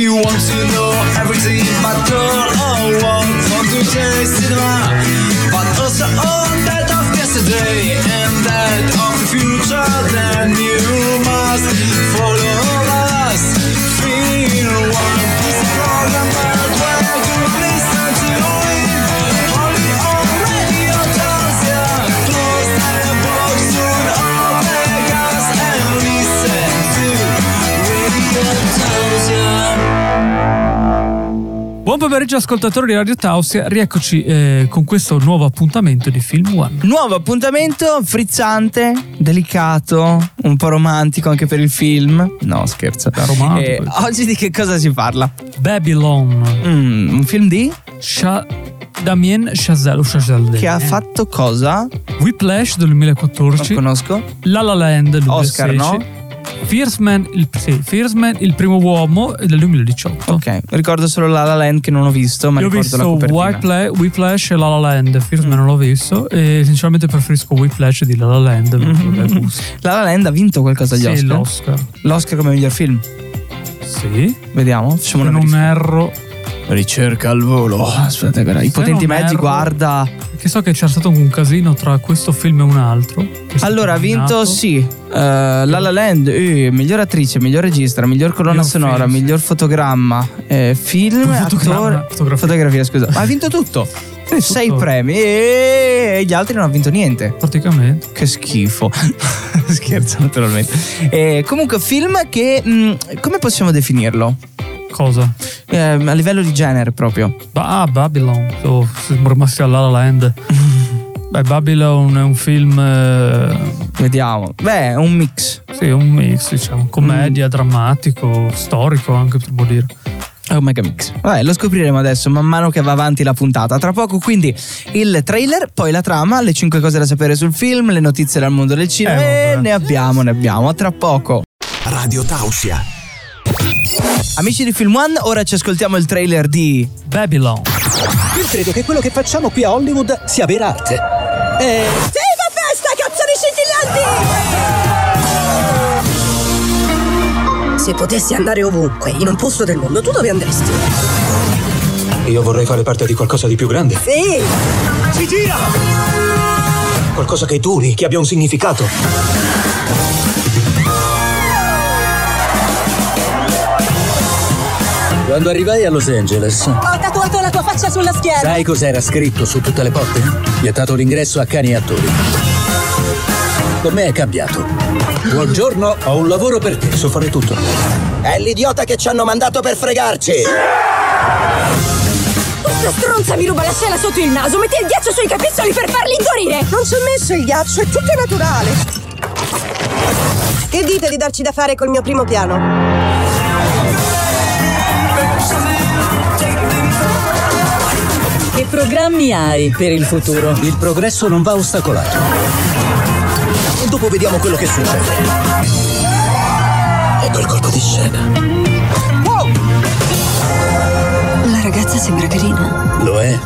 you want to know everything but girl or want, want to taste cinema, but also all that of yesterday and that of the future, then you must Buon pomeriggio ascoltatori di Radio Tausia, rieccoci eh, con questo nuovo appuntamento di Film One. Nuovo appuntamento frizzante, delicato, un po' romantico anche per il film. No, scherzo. Da romantico. Eh, oggi di che cosa si parla? Babylon, Mm, un film di? Sha- Damien Chazelle Chazelle. Che ha fatto cosa? Whiplash del Non 2014, conosco. La La Land del 2016, Oscar, no? Fierce Man, il, sì, Fierce Man, il primo uomo del 2018. Ok, ricordo solo La La Land che non ho visto, ma Io ho ricordo la visto copertina. Whipla- Whiplash e La La Land, Fierce Man non l'ho visto e sinceramente preferisco Whiplash di La La Land. Mhm. La La Land ha vinto qualcosa agli Sì, Oscar? l'Oscar. L'Oscar come miglior film? Sì, Vediamo, facciamo se una non verifica. erro. Ricerca al volo. Aspetta, però, i potenti mezzi, erro- guarda. Che so che c'era stato un casino tra questo film e un altro. Allora, ha vinto sì. eh, La La Land, eh, miglior attrice, miglior regista, miglior colonna Miglior sonora, film, sì. miglior fotogramma, eh, film, Fotogramma, attore, fotografia. fotografia, scusa. Ma ha vinto tutto. Sei tutto. premi e gli altri non hanno vinto niente. Praticamente. Che schifo. Scherzo, naturalmente. Eh, comunque, film che. mh, come possiamo definirlo? Cosa? Eh, a livello di genere proprio. Ba- ah, Babylon. Oh, siamo rimasti a La La Land. Beh, Babylon è un film. eh, Vediamo. Beh, è un mix. sì, un mix, diciamo. Commedia, Mm. drammatico, storico anche potremmo dire. È un mega mix. Vabbè, lo scopriremo adesso man mano che va avanti la puntata. Tra poco, quindi, il trailer, poi la trama, le 5 cose da sapere sul film, le notizie dal mondo del cinema. Eh, e vabbè. ne abbiamo, ne abbiamo. A Tra poco. Radio Tausia. Amici di Film One, ora ci ascoltiamo il trailer di. Babylon. Io credo che quello che facciamo qui a Hollywood sia vera arte. Eh, Viva festa, cazzo di scintillanti! Se potessi andare ovunque, in un posto del mondo, tu dove andresti? io vorrei fare parte di qualcosa di più grande. Sì! Si gira! Qualcosa che duri, che abbia un significato. Quando arrivai a Los Angeles, Ho tatuato la tua faccia sulla schiena! sai cos'era scritto su tutte le porte? Vietato l'ingresso a cani e attori. Con me è cambiato. Buongiorno, ho un lavoro per te, so fare tutto. È l'idiota che ci hanno mandato per fregarci! Questa stronza mi ruba la scena sotto il naso, mette il ghiaccio sui capezzoli per farli indurire! Non ci ho messo il ghiaccio, è tutto naturale. Che dite di darci da fare col mio primo piano? Programmi hai per il futuro? Il progresso non va ostacolato. E dopo vediamo quello che succede. Ecco il colpo di scena. La ragazza sembra carina. Lo è.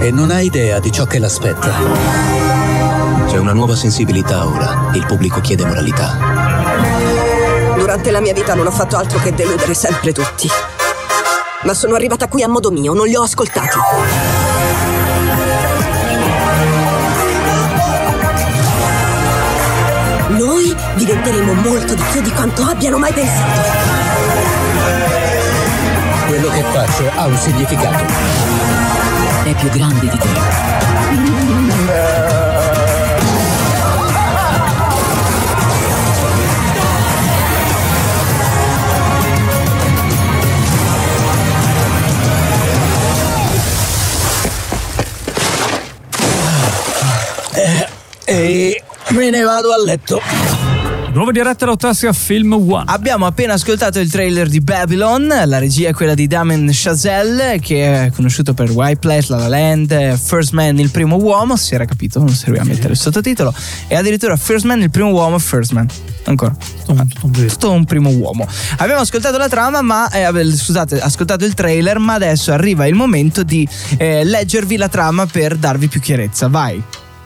E non ha idea di ciò che l'aspetta. C'è una nuova sensibilità ora. Il pubblico chiede moralità. Durante la mia vita non ho fatto altro che deludere sempre tutti. Ma sono arrivata qui a modo mio, non li ho ascoltati. Diventeremo molto di più di quanto abbiano mai pensato. Quello che faccio ha un significato. È più grande di te. E me ne vado a letto. Nuova diretta da Otassia Film One. Abbiamo appena ascoltato il trailer di Babylon, la regia è quella di Damien Chazelle, che è conosciuto per Whiplash, La La Land, First Man, il primo uomo, si era capito, non serviva a mettere il sottotitolo, e addirittura First Man, il primo uomo, First Man. Ancora. Tutto un- tutto un vero. Tutto un primo uomo. Abbiamo ascoltato la trama, ma eh, scusate, ascoltato il trailer, ma adesso arriva il momento di eh, leggervi la trama per darvi più chiarezza. Vai.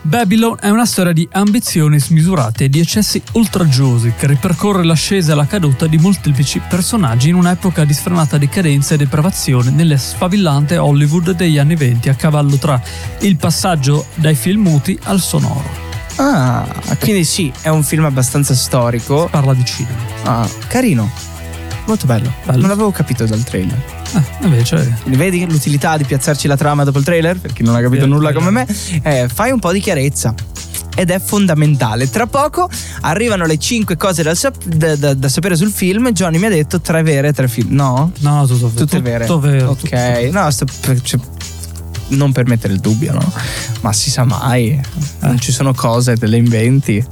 Babylon è una storia di ambizioni smisurate e di eccessi oltraggiosi che ripercorre l'ascesa e la caduta di molteplici personaggi in un'epoca di sfrenata decadenza e depravazione nelle sfavillante Hollywood degli anni venti a cavallo tra il passaggio dai film muti al sonoro. Ah, quindi sì, è un film abbastanza storico. Parla di cinema. Ah, carino. Molto bello. Bello. Non l'avevo capito dal trailer. Ah, invece Quindi vedi l'utilità di piazzarci la trama dopo il trailer? Per chi non ha capito Sì, nulla come me, eh, fai un po' di chiarezza. Ed è fondamentale. Tra poco arrivano le 5 cose da, sap- da- da- da sapere sul film. Johnny mi ha detto tre vere, tre film. No? No, tutto vero. Tutte vere. Tutto vero. Ok. tutto vero. No, sto cioè, non per mettere il dubbio, no? Ma si sa mai. Non ci sono cose, te le inventi.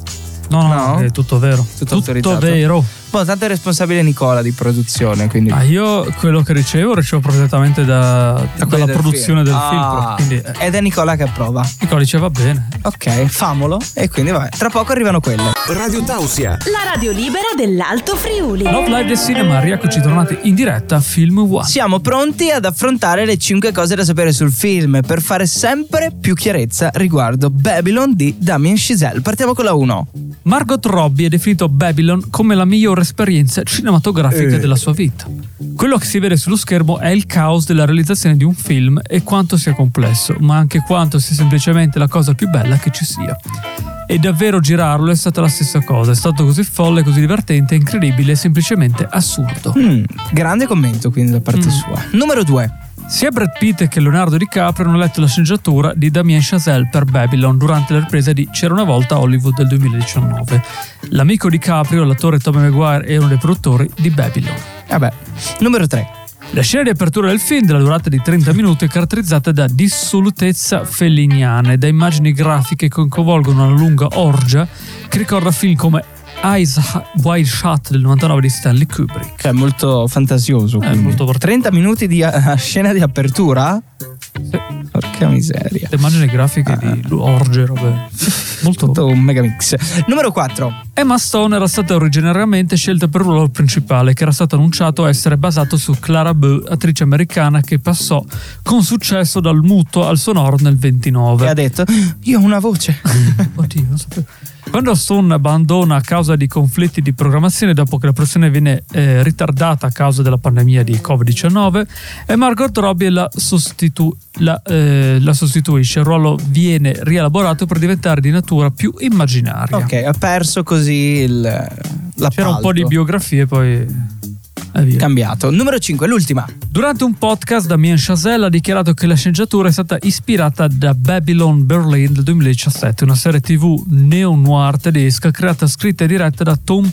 No, no, No? è tutto vero. Tutto autorizzato. vero. Poi tanto è responsabile Nicola di produzione, quindi. Ah, io quello che ricevo ricevo direttamente da, Da dalla del produzione film. del film. Ah, Quindi eh, Ed è Nicola che approva. il codice va bene. Ok, famolo. E quindi vabbè. Tra poco arrivano quelle. Radio Tausia. La radio libera dell'Alto Friuli. Love Live del Cinema, rieccoci tornati in diretta a Film One. Siamo pronti ad affrontare le 5 cose da sapere sul film per fare sempre più chiarezza riguardo Babylon di Damien Chazelle. Partiamo con la 1. Margot Robbie ha definito Babylon come la migliore esperienza cinematografica Eh. della sua vita. Quello che si vede sullo schermo è il caos della realizzazione di un film e quanto sia complesso, ma anche quanto sia semplicemente la cosa più bella che ci sia. E davvero girarlo è stata la stessa cosa, è stato così folle, così divertente, incredibile semplicemente assurdo. Mm, grande commento quindi da parte Mm. sua. Numero 2. Sia Brad Pitt che Leonardo DiCaprio hanno letto la sceneggiatura di Damien Chazelle per Babylon durante la ripresa di C'era una volta Hollywood del 2019. L'amico DiCaprio, l'attore Tommy Maguire, è uno dei produttori di Babylon. Vabbè. Numero 3. La scena di apertura del film, della durata di 30 minuti, è caratterizzata da dissolutezza felliniana e da immagini grafiche che coinvolgono una lunga orgia che ricorda film come Eyes Wide Shut del 99 di Stanley Kubrick. Cioè, molto fantasioso. Eh, quindi. molto particolare. 30 minuti di eh, scena di apertura? Porca miseria. Le immagini grafiche di orge, robe. Molto Tutto un megamix. Numero 4. Emma Stone era stata originariamente scelta per il ruolo principale, che era stato annunciato essere basato su Clara Bow, attrice americana che passò con successo dal muto al sonoro nel E 29. ha detto: Io ho una voce. Oddio, non sapevo. Quando Stone abbandona a causa di conflitti di programmazione dopo che la produzione viene eh, ritardata a causa della pandemia di Covid-19, e Margot Robbie la, sostitu- la, eh, la sostituisce. Il ruolo viene rielaborato per diventare di natura più immaginaria. ok, ha perso così il. La C'era un po' di biografie, poi. E via. Cambiato. Numero 5, l'ultima. Durante un podcast, Damien Chazelle ha dichiarato che la sceneggiatura è stata ispirata da Babylon Berlin del 2017, una serie tv neo-noir tedesca creata, scritta e diretta da Tom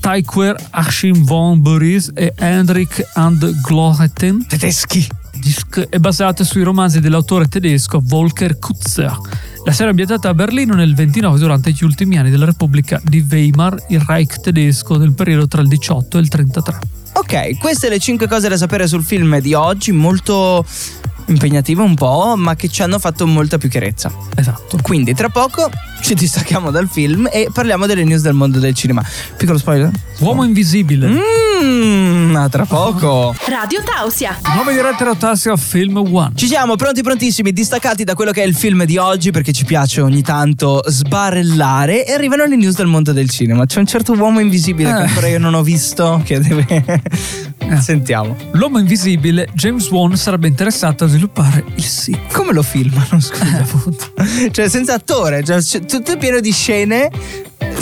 Tykwer, Achim von Boris e Hendrik and Gloeten. Tedeschi. Disc- è basata sui romanzi dell'autore tedesco Volker Kutzer. La serie è ambientata a Berlino nel 29 durante gli ultimi anni della Repubblica di Weimar, il Reich tedesco nel periodo tra il 18 e il 33. Ok, queste le 5 cose da sapere sul film di oggi, molto impegnative un po', ma che ci hanno fatto molta più chiarezza. Esatto. Quindi tra poco ci distacchiamo dal film e parliamo delle news del mondo del cinema. Piccolo spoiler? Uomo invisibile. Mmm, a tra poco. Radio Tausia. Nuove dirette da Tassia Film One. Ci siamo pronti prontissimi, distaccati da quello che è il film di oggi perché ci piace ogni tanto sbarellare e arrivano le news del mondo del cinema. C'è un certo uomo invisibile che Eh. ancora io non ho visto che deve... Sentiamo. L'uomo invisibile, James Wan sarebbe interessato a sviluppare il sequel. Come lo filmano, scusa? appunto. cioè senza attore, cioè, tutto pieno di scene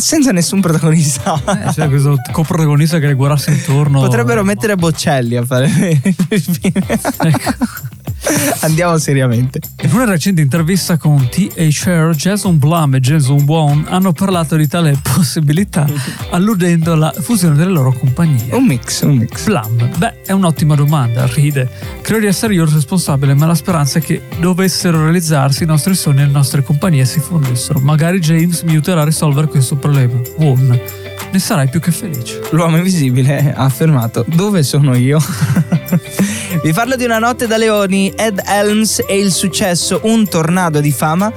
senza nessun protagonista. Eh, c'è questo coprotagonista che deve guardarsi intorno. Potrebbero mettere Boccelli a fare il film. Ecco. Andiamo seriamente. In una recente intervista con THR, Jason Blum e Jason Wan hanno parlato di tale possibilità, alludendo alla fusione delle loro compagnie. Un mix, un mix. Blum, beh, è un'ottima domanda, ride. Credo di essere io il responsabile, ma la speranza è che dovessero realizzarsi i nostri sogni e le nostre compagnie si fondessero. Magari James mi aiuterà a risolvere questo problema. Wan, ne sarai più che felice. L'uomo invisibile ha affermato: Dove sono io? Vi parlo di una notte da leoni, Ed Helms e il successo Un tornado di fama.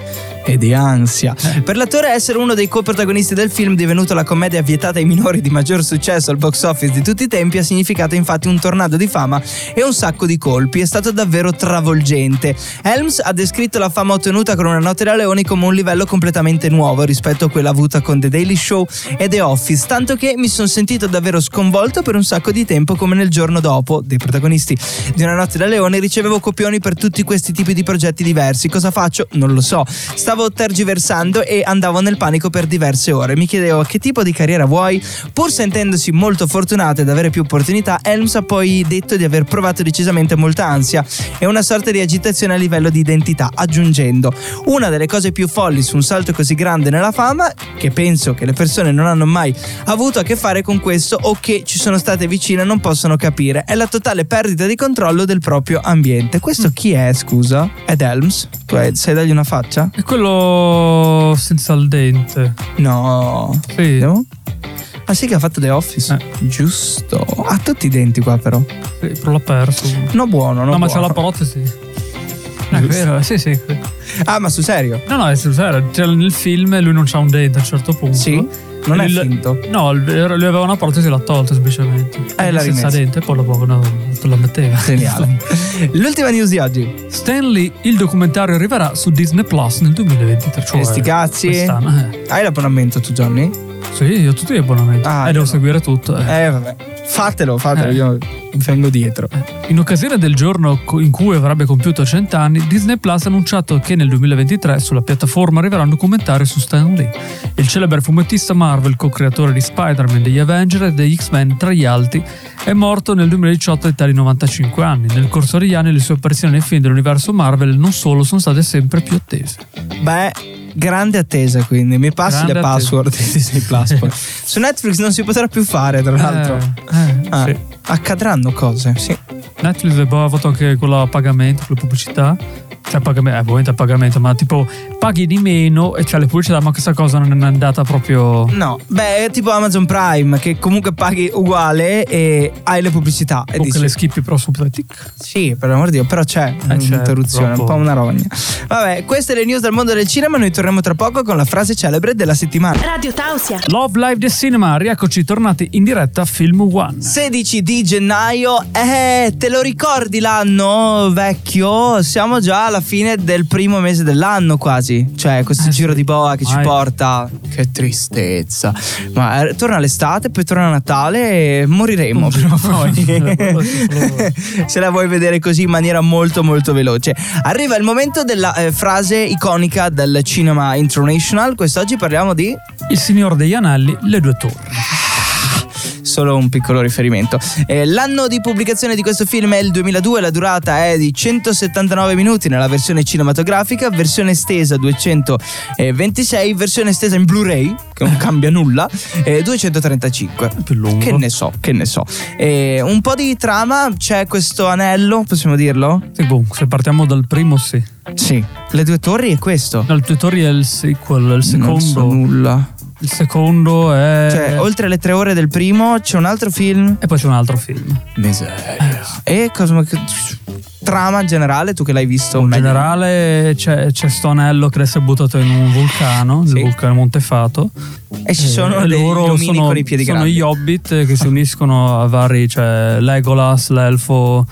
e di ansia. Per l'attore essere uno dei co-protagonisti del film, divenuto la commedia vietata ai minori di maggior successo al box office di tutti i tempi, ha significato infatti un tornado di fama e un sacco di colpi. È stato davvero travolgente. Helms ha descritto la fama ottenuta con una notte da leoni come un livello completamente nuovo rispetto a quella avuta con The Daily Show e The Office, tanto che mi sono sentito davvero sconvolto per un sacco di tempo come nel giorno dopo dei protagonisti di Una notte da leone ricevevo copioni per tutti questi tipi di progetti diversi. Cosa faccio? Non lo so. Stavo tergiversando e andavo nel panico per diverse ore. Mi chiedevo che tipo di carriera vuoi? Pur sentendosi molto fortunato ad avere più opportunità, Helms ha poi detto di aver provato decisamente molta ansia e una sorta di agitazione a livello di identità, aggiungendo una delle cose più folli su un salto così grande nella fama, che penso che le persone non hanno mai avuto a che fare con questo o che ci sono state vicine e non possono capire, è la totale perdita di controllo del proprio ambiente. Questo chi è, scusa? Ed Helms? Tu hai- sai dargli una faccia? È quello senza il dente. No. Sì. Vediamo. Ah sì che ha fatto The Office. Eh. Giusto. Ha tutti i denti qua però. Sì, però l'ha perso. No buono, no, No, ma c'è buono. la protesi. È vero, sì, sì. Ah ma sul serio? No, no, è sul serio. Cioè, nel film lui non c'ha un dente a un certo punto. Sì? Non è Il- finto. No, lui aveva una protesi e l'ha tolta semplicemente. Eh, l'ha Senza dente, poi la, no, la metteva. Geniale. L'ultima news di oggi. Stanley, il documentario arriverà su Disney Plus nel 2023. Cioè sti cazzi. eh. Hai l'abbonamento tu Johnny? Sì, io ho tutti gli abbonamenti. Ah, e io devo no. seguire tutto. eh. Eh vabbè. Fatelo, fatelo, Eh. io vengo dietro. In occasione del giorno in cui avrebbe compiuto 100 anni, Disney Plus ha annunciato che nel 2023 sulla piattaforma arriverà un documentario su Stan Lee, il celebre fumettista Marvel, co-creatore di Spider-Man, degli Avenger e degli X-Men tra gli altri, è morto nel 2018 all'età di 95 anni. Nel corso degli anni le sue apparizioni nei film dell'universo Marvel non solo sono state sempre più attese. Beh, grande attesa quindi. Mi passi Grande le attesa. password di Disney Plus. poi. Su Netflix non si potrà più fare, tra l'altro. Eh, eh, Ah, sì. Accadranno cose, sì. Netflix ha fatto anche quella a pagamento, con le pubblicità. Cioè, pagamento, eh, ovviamente a pagamento, ma tipo paghi di meno e c'è le pubblicità, ma questa cosa non è andata proprio. No, beh, è tipo Amazon Prime che comunque paghi uguale e hai le pubblicità. E O che dici, le schippi però subito. tic. Sì, per l'amor di Dio, però c'è c'è, un'interruzione, un po' una rogna. Vabbè, queste le news dal mondo del cinema. Noi torniamo tra poco con la frase celebre della settimana. Radio Tausia. Love Live The Cinema, rieccoci tornati in diretta a Film One. 16 di gennaio, eh, te lo ricordi l'anno vecchio? Siamo già alla fine del primo mese dell'anno quasi. Cioè, questo Eh, giro di boa che ci porta. Che tristezza. Ma eh, torna l'estate, poi torna Natale e moriremo prima o poi. Se la vuoi vedere così in maniera molto molto veloce. Arriva il momento della eh, frase iconica del cinema international. Quest'oggi parliamo di Il Signore degli Anelli, Le Due Torri. Solo un piccolo riferimento. Eh, l'anno di pubblicazione di questo film è il 2002, la durata è di 179 minuti nella versione cinematografica, versione estesa 226, versione estesa in Blu-ray, che non cambia nulla, eh, 235. più lungo. Che ne so, che ne so. Eh, un po' di trama, c'è questo anello, possiamo dirlo? Sì, boh, se partiamo dal primo, sì. Sì. Le due torri è questo. No, il Due Torri è il sequel, il Non so secondo. nulla. Il secondo è. Cioè, oltre alle tre ore del primo, c'è un altro film. E poi c'è un altro film. Miseria. E cosa. Trama generale, tu che l'hai visto In meglio. generale c'è, c'è sto anello che adesso è buttato in un vulcano, Sì. il vulcano Montefato. E ci sono Eh, dei loro omini sono, con i piedi sono grandi. gli hobbit che si uniscono a vari, cioè Legolas, l'elfo,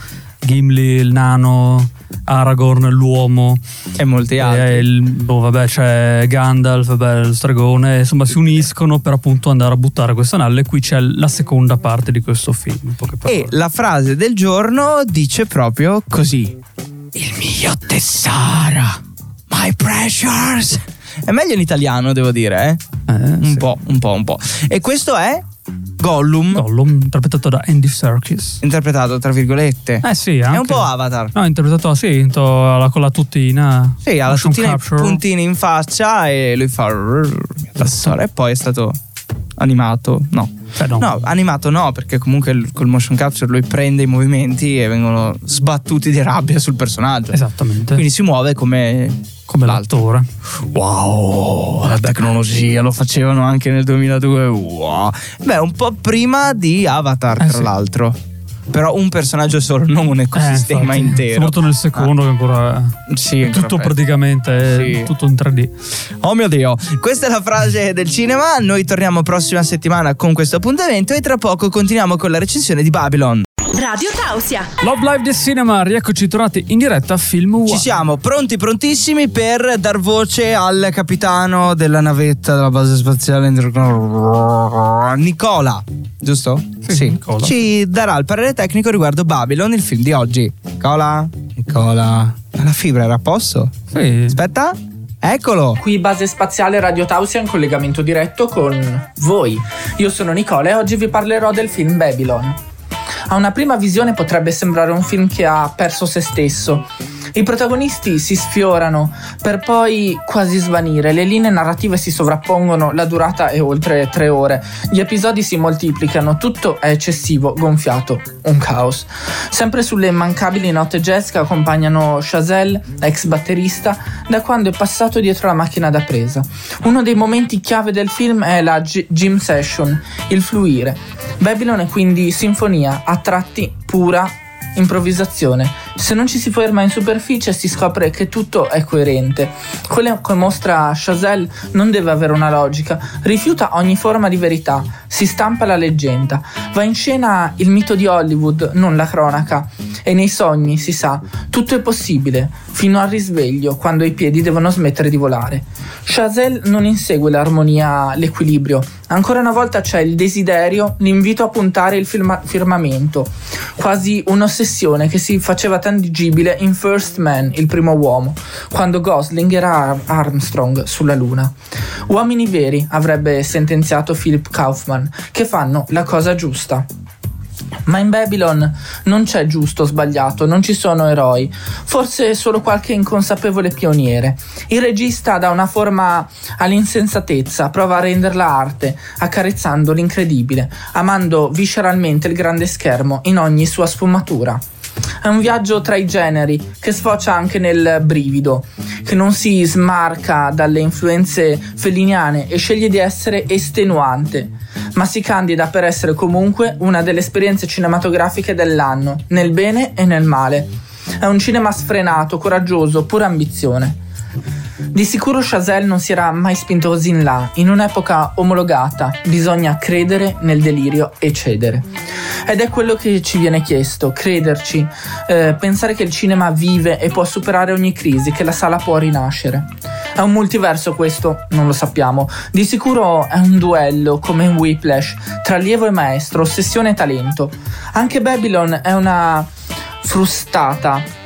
Gimli, il nano, Aragorn, l'uomo. E molti altri. E il, boh, vabbè, c'è Gandalf, vabbè, lo stregone, insomma, si uniscono per appunto andare a buttare questo anello. E qui c'è la seconda parte di questo film. E la frase del giorno dice proprio così: Il mio tesoro, my precious. È meglio in italiano, devo dire, eh? Eh, Un sì. po', un po', un po'. E questo è Gollum, Gollum, interpretato da Andy Serkis. interpretato tra virgolette. Eh sì, È anche. un po' Avatar. No, interpretato sì, la- con la tuttina. Sì, ha la tuttina puntini in faccia e lui fa "Rrr, mio tesoro". e poi è stato animato. No. Cioè, no. No, animato no, perché comunque col motion capture lui prende i movimenti e vengono sbattuti di rabbia sul personaggio. Esattamente. Quindi si muove come come l'altro. l'attore. Wow, la tecnologia lo facevano anche nel 2002. Wow. Beh, un po' prima di Avatar, Eh tra sì. l'altro. Però un personaggio solo, non un Eh, ecosistema infatti, intero. Soprattutto nel secondo, che ancora Sì, è ancora tutto peggio. praticamente è Sì. tutto in 3D. Oh mio Dio, questa è la frase del cinema. Noi torniamo prossima settimana con questo appuntamento e tra poco continuiamo con la recensione di Babylon. Radio Tausia. Love Live del Cinema, rieccoci tornati in diretta a Film One. Ci siamo pronti, prontissimi per dar voce al capitano della navetta della base spaziale Nicola, giusto? Sì, Nicola. Ci darà il parere tecnico riguardo Babylon, il film di oggi. Nicola, Nicola, la fibra era a posto? Sì. Aspetta, eccolo. Qui base spaziale Radio Tausia in collegamento diretto con voi. Io sono Nicola e oggi vi parlerò del film Babylon. A una prima visione potrebbe sembrare un film che ha perso se stesso. I protagonisti si sfiorano per poi quasi svanire, le linee narrative si sovrappongono, la durata è oltre tre ore, gli episodi si moltiplicano, tutto è eccessivo, gonfiato, un caos. Sempre sulle immancabili note jazz che accompagnano Chazelle, ex batterista, da quando è passato dietro la macchina da presa. Uno dei momenti chiave del film è la G- Jim Session, il fluire. Babylon è quindi sinfonia, a tratti pura improvvisazione. Se non ci si ferma in superficie si scopre che tutto è coerente. Quello che mostra Chazelle non deve avere una logica, rifiuta ogni forma di verità, si stampa la leggenda, va in scena il mito di Hollywood, non la cronaca. E nei sogni, si sa, tutto è possibile, fino al risveglio, quando i piedi devono smettere di volare. Chazelle non insegue l'armonia, l'equilibrio. Ancora una volta c'è il desiderio, l'invito a puntare il firma- firmamento, quasi un'ossessione che si faceva tangibile in First Man, il primo uomo, quando Gosling era Ar- Armstrong sulla Luna. Uomini veri, avrebbe sentenziato Philip Kaufman, che fanno la cosa giusta. Ma in Babylon non c'è giusto o sbagliato, non ci sono eroi, forse solo qualche inconsapevole pioniere. Il regista dà una forma all'insensatezza, prova a renderla arte, accarezzando l'incredibile, amando visceralmente il grande schermo in ogni sua sfumatura. È un viaggio tra i generi che sfocia anche nel brivido, che non si smarca dalle influenze feliniane e sceglie di essere estenuante, ma si candida per essere comunque una delle esperienze cinematografiche dell'anno, nel bene e nel male. È un cinema sfrenato, coraggioso, pura ambizione. Di sicuro Chazelle non si era mai spinto così in là, in un'epoca omologata, bisogna credere nel delirio e cedere. Ed è quello che ci viene chiesto, crederci, eh, pensare che il cinema vive e può superare ogni crisi, che la sala può rinascere. È un multiverso questo? Non lo sappiamo. Di sicuro è un duello, come in Whiplash, tra allievo e maestro, ossessione e talento. Anche Babylon è una frustata.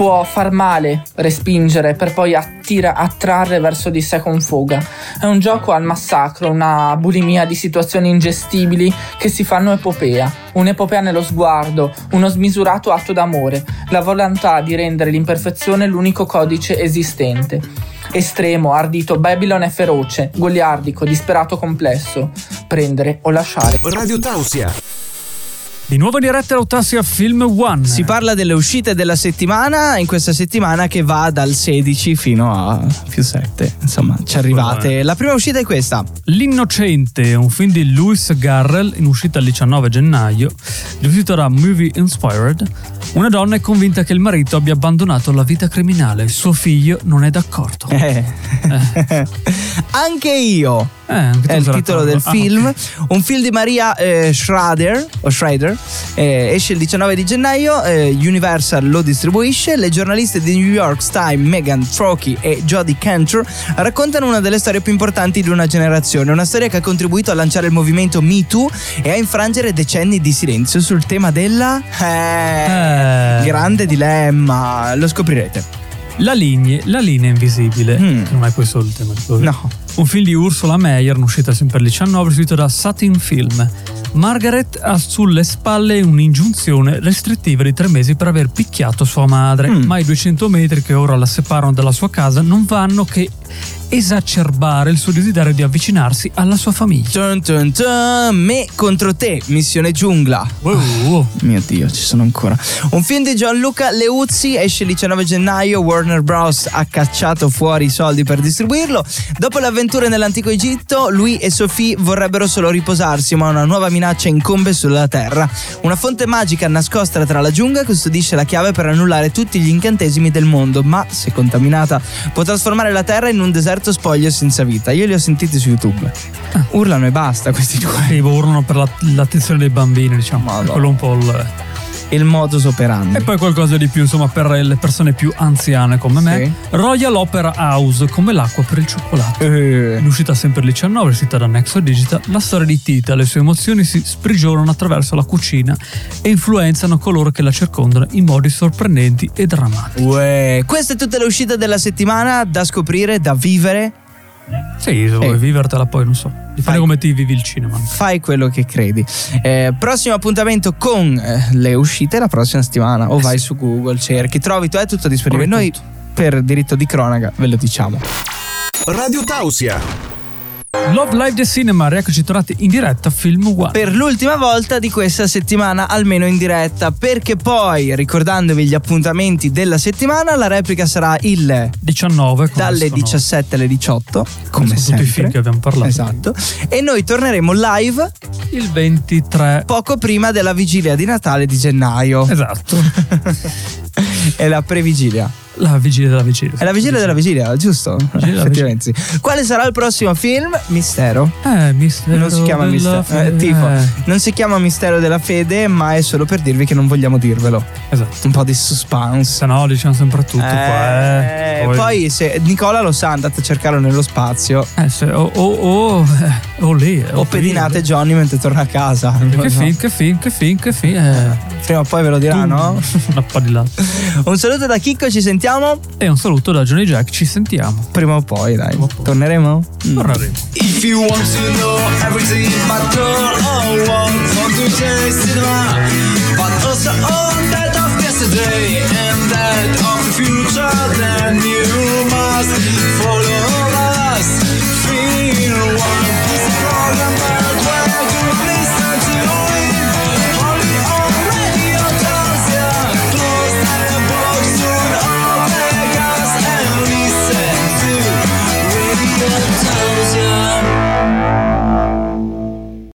Può far male, respingere, per poi attira- attrarre verso di sé con foga. È un gioco al massacro, una bulimia di situazioni ingestibili che si fanno epopea. Un'epopea nello sguardo, uno smisurato atto d'amore, la volontà di rendere l'imperfezione l'unico codice esistente. Estremo, ardito, Babylon è feroce, goliardico, disperato, complesso. Prendere o lasciare. Radio Tausia. Di nuovo in diretta Autassia Film One. Si parla delle uscite della settimana, in questa settimana che va dal 16 fino a più 7. Insomma, ci arrivate. La prima uscita è questa. L'Innocente, un film di Lewis Garrell in uscita il 19 gennaio, riuscito da Movie Inspired. Una donna è convinta che il marito abbia abbandonato la vita criminale. Suo figlio non è d'accordo. Eh. Anche io. Eh, È il titolo del Ah, film. ok. Un film di Maria eh, Schrader, o Schrader. Eh, esce il 19 di gennaio. eh, Universal lo distribuisce. Le giornaliste di New York Times, Megan Trocchi e Jodie Cantor, raccontano una delle storie più importanti di una generazione. Una storia che ha contribuito a lanciare il movimento Me Too e a infrangere decenni di silenzio sul tema della. Eh, Eh. Grande dilemma. Lo scoprirete. La, linea, la linea invisibile, Mm. non è questo il tema. scusa. No. Un film di Ursula Meyer, uscita sempre il 19, scritto da Satin Film. Margaret ha sulle spalle un'ingiunzione restrittiva di tre mesi per aver picchiato sua madre, Mm. ma i 200 metri che ora la separano dalla sua casa non vanno che esacerbare il suo desiderio di avvicinarsi alla sua famiglia. Tun tun tun, me contro te, missione giungla. Wow. Mio Dio, ci sono ancora. Un film di Gianluca Leuzzi esce il 19 gennaio. Warner Bros. ha cacciato fuori i soldi per distribuirlo. Dopo le avventure nell'antico Egitto, lui e Sophie vorrebbero solo riposarsi, ma una nuova minaccia incombe sulla terra. Una fonte magica nascosta tra la giungla custodisce la chiave per annullare tutti gli incantesimi del mondo, ma se contaminata può trasformare la terra in un deserto spoglio senza vita. Io li ho sentiti su YouTube. Urlano e basta questi due. Sì, urlano per la- l'attenzione dei bambini, diciamo. Madonna. Quello un po' il... Il modus operandi. E poi qualcosa di più, insomma, per le persone più anziane come me. Sì. Royal Opera House, come l'acqua per il cioccolato. Eh. In uscita sempre il 19, scritta da Nexo Digital, la storia di Tita, le sue emozioni si sprigionano attraverso la cucina e influenzano coloro che la circondano in modi sorprendenti e drammatici. Uè. Questa è tutta l'uscita della settimana da scoprire, da vivere. Sì, se vuoi vivertela poi, non so. Dipende Fai. come ti vivi il cinema. Fai quello che credi. Eh, prossimo appuntamento con eh, le uscite la prossima settimana. O vai su Google, cerchi, trovi, tu è tutto disponibile. Noi per diritto di cronaca ve lo diciamo. Radio Tausia. Love Live The Cinema, rieccoci tornati in diretta, film one. Per l'ultima volta di questa settimana, almeno in diretta, perché poi, ricordandovi gli appuntamenti della settimana, la replica sarà il 19, come dalle sono- 17 alle 18, come tutti sempre. i film che abbiamo parlato. Esatto. E noi torneremo live Il 23. poco prima della vigilia di Natale di gennaio. Esatto. È la previgilia. La vigilia della vigilia. È la vigilia della vigilia, giusto? della Effettivamente sì. Quale sarà il prossimo film? Mistero. Eh, mistero Non si chiama mistero. eh, tipo, non si chiama mistero della fede, ma è solo per dirvi che non vogliamo dirvelo. Esatto. Un po' di suspense. Se no diciamo sempre tutto qua. Eh, eh. poi se Nicola lo sa, andate a cercarlo nello spazio. Eh, se, o, o, o, eh, o lì. O pedinate Johnny mentre torna a casa. Che so. film, che film, che film, che film. Eh. Prima o poi ve lo dirà, no? Una. Un saluto da Chicco, ci sentiamo salutiamo. E un saluto da Johnny Jack, ci sentiamo. Prima o poi, dai. O poi. Torneremo? Mm. Torneremo. If you want to know everything about your own world, from today's cinema, but also on that of yesterday and that of the future, then you must follow us. Feel one piece of program